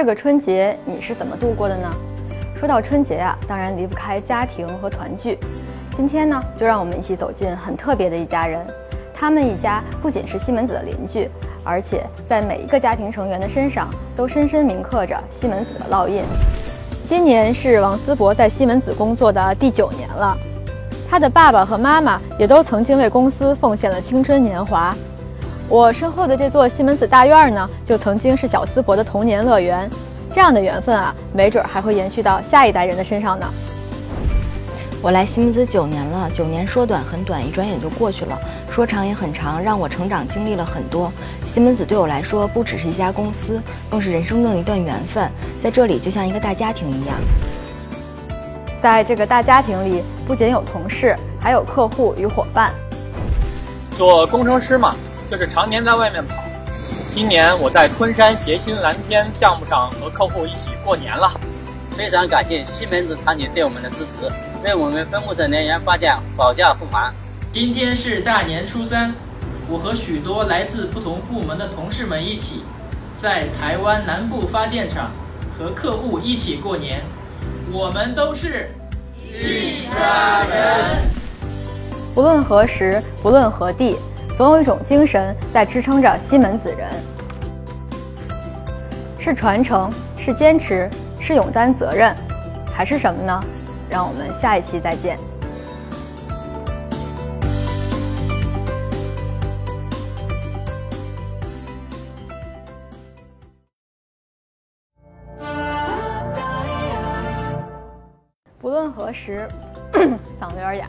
这个春节你是怎么度过的呢？说到春节啊，当然离不开家庭和团聚。今天呢，就让我们一起走进很特别的一家人。他们一家不仅是西门子的邻居，而且在每一个家庭成员的身上都深深铭刻着西门子的烙印。今年是王思博在西门子工作的第九年了，他的爸爸和妈妈也都曾经为公司奉献了青春年华。我身后的这座西门子大院呢，就曾经是小思博的童年乐园。这样的缘分啊，没准还会延续到下一代人的身上呢。我来西门子九年了，九年说短很短，一转眼就过去了；说长也很长，让我成长经历了很多。西门子对我来说，不只是一家公司，更是人生中的一段缘分。在这里，就像一个大家庭一样。在这个大家庭里，不仅有同事，还有客户与伙伴。做工程师嘛。就是常年在外面跑。今年我在昆山协鑫蓝天项目上和客户一起过年了，非常感谢西门子团体对我们的支持，为我们分布式能源发电保驾护航。今天是大年初三，我和许多来自不同部门的同事们一起，在台湾南部发电厂和客户一起过年。我们都是一家人，不论何时，不论何地。总有一种精神在支撑着西门子人，是传承，是坚持，是勇担责任，还是什么呢？让我们下一期再见。不论何时，嗓子有点哑。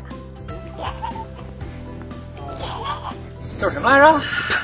叫什么来着？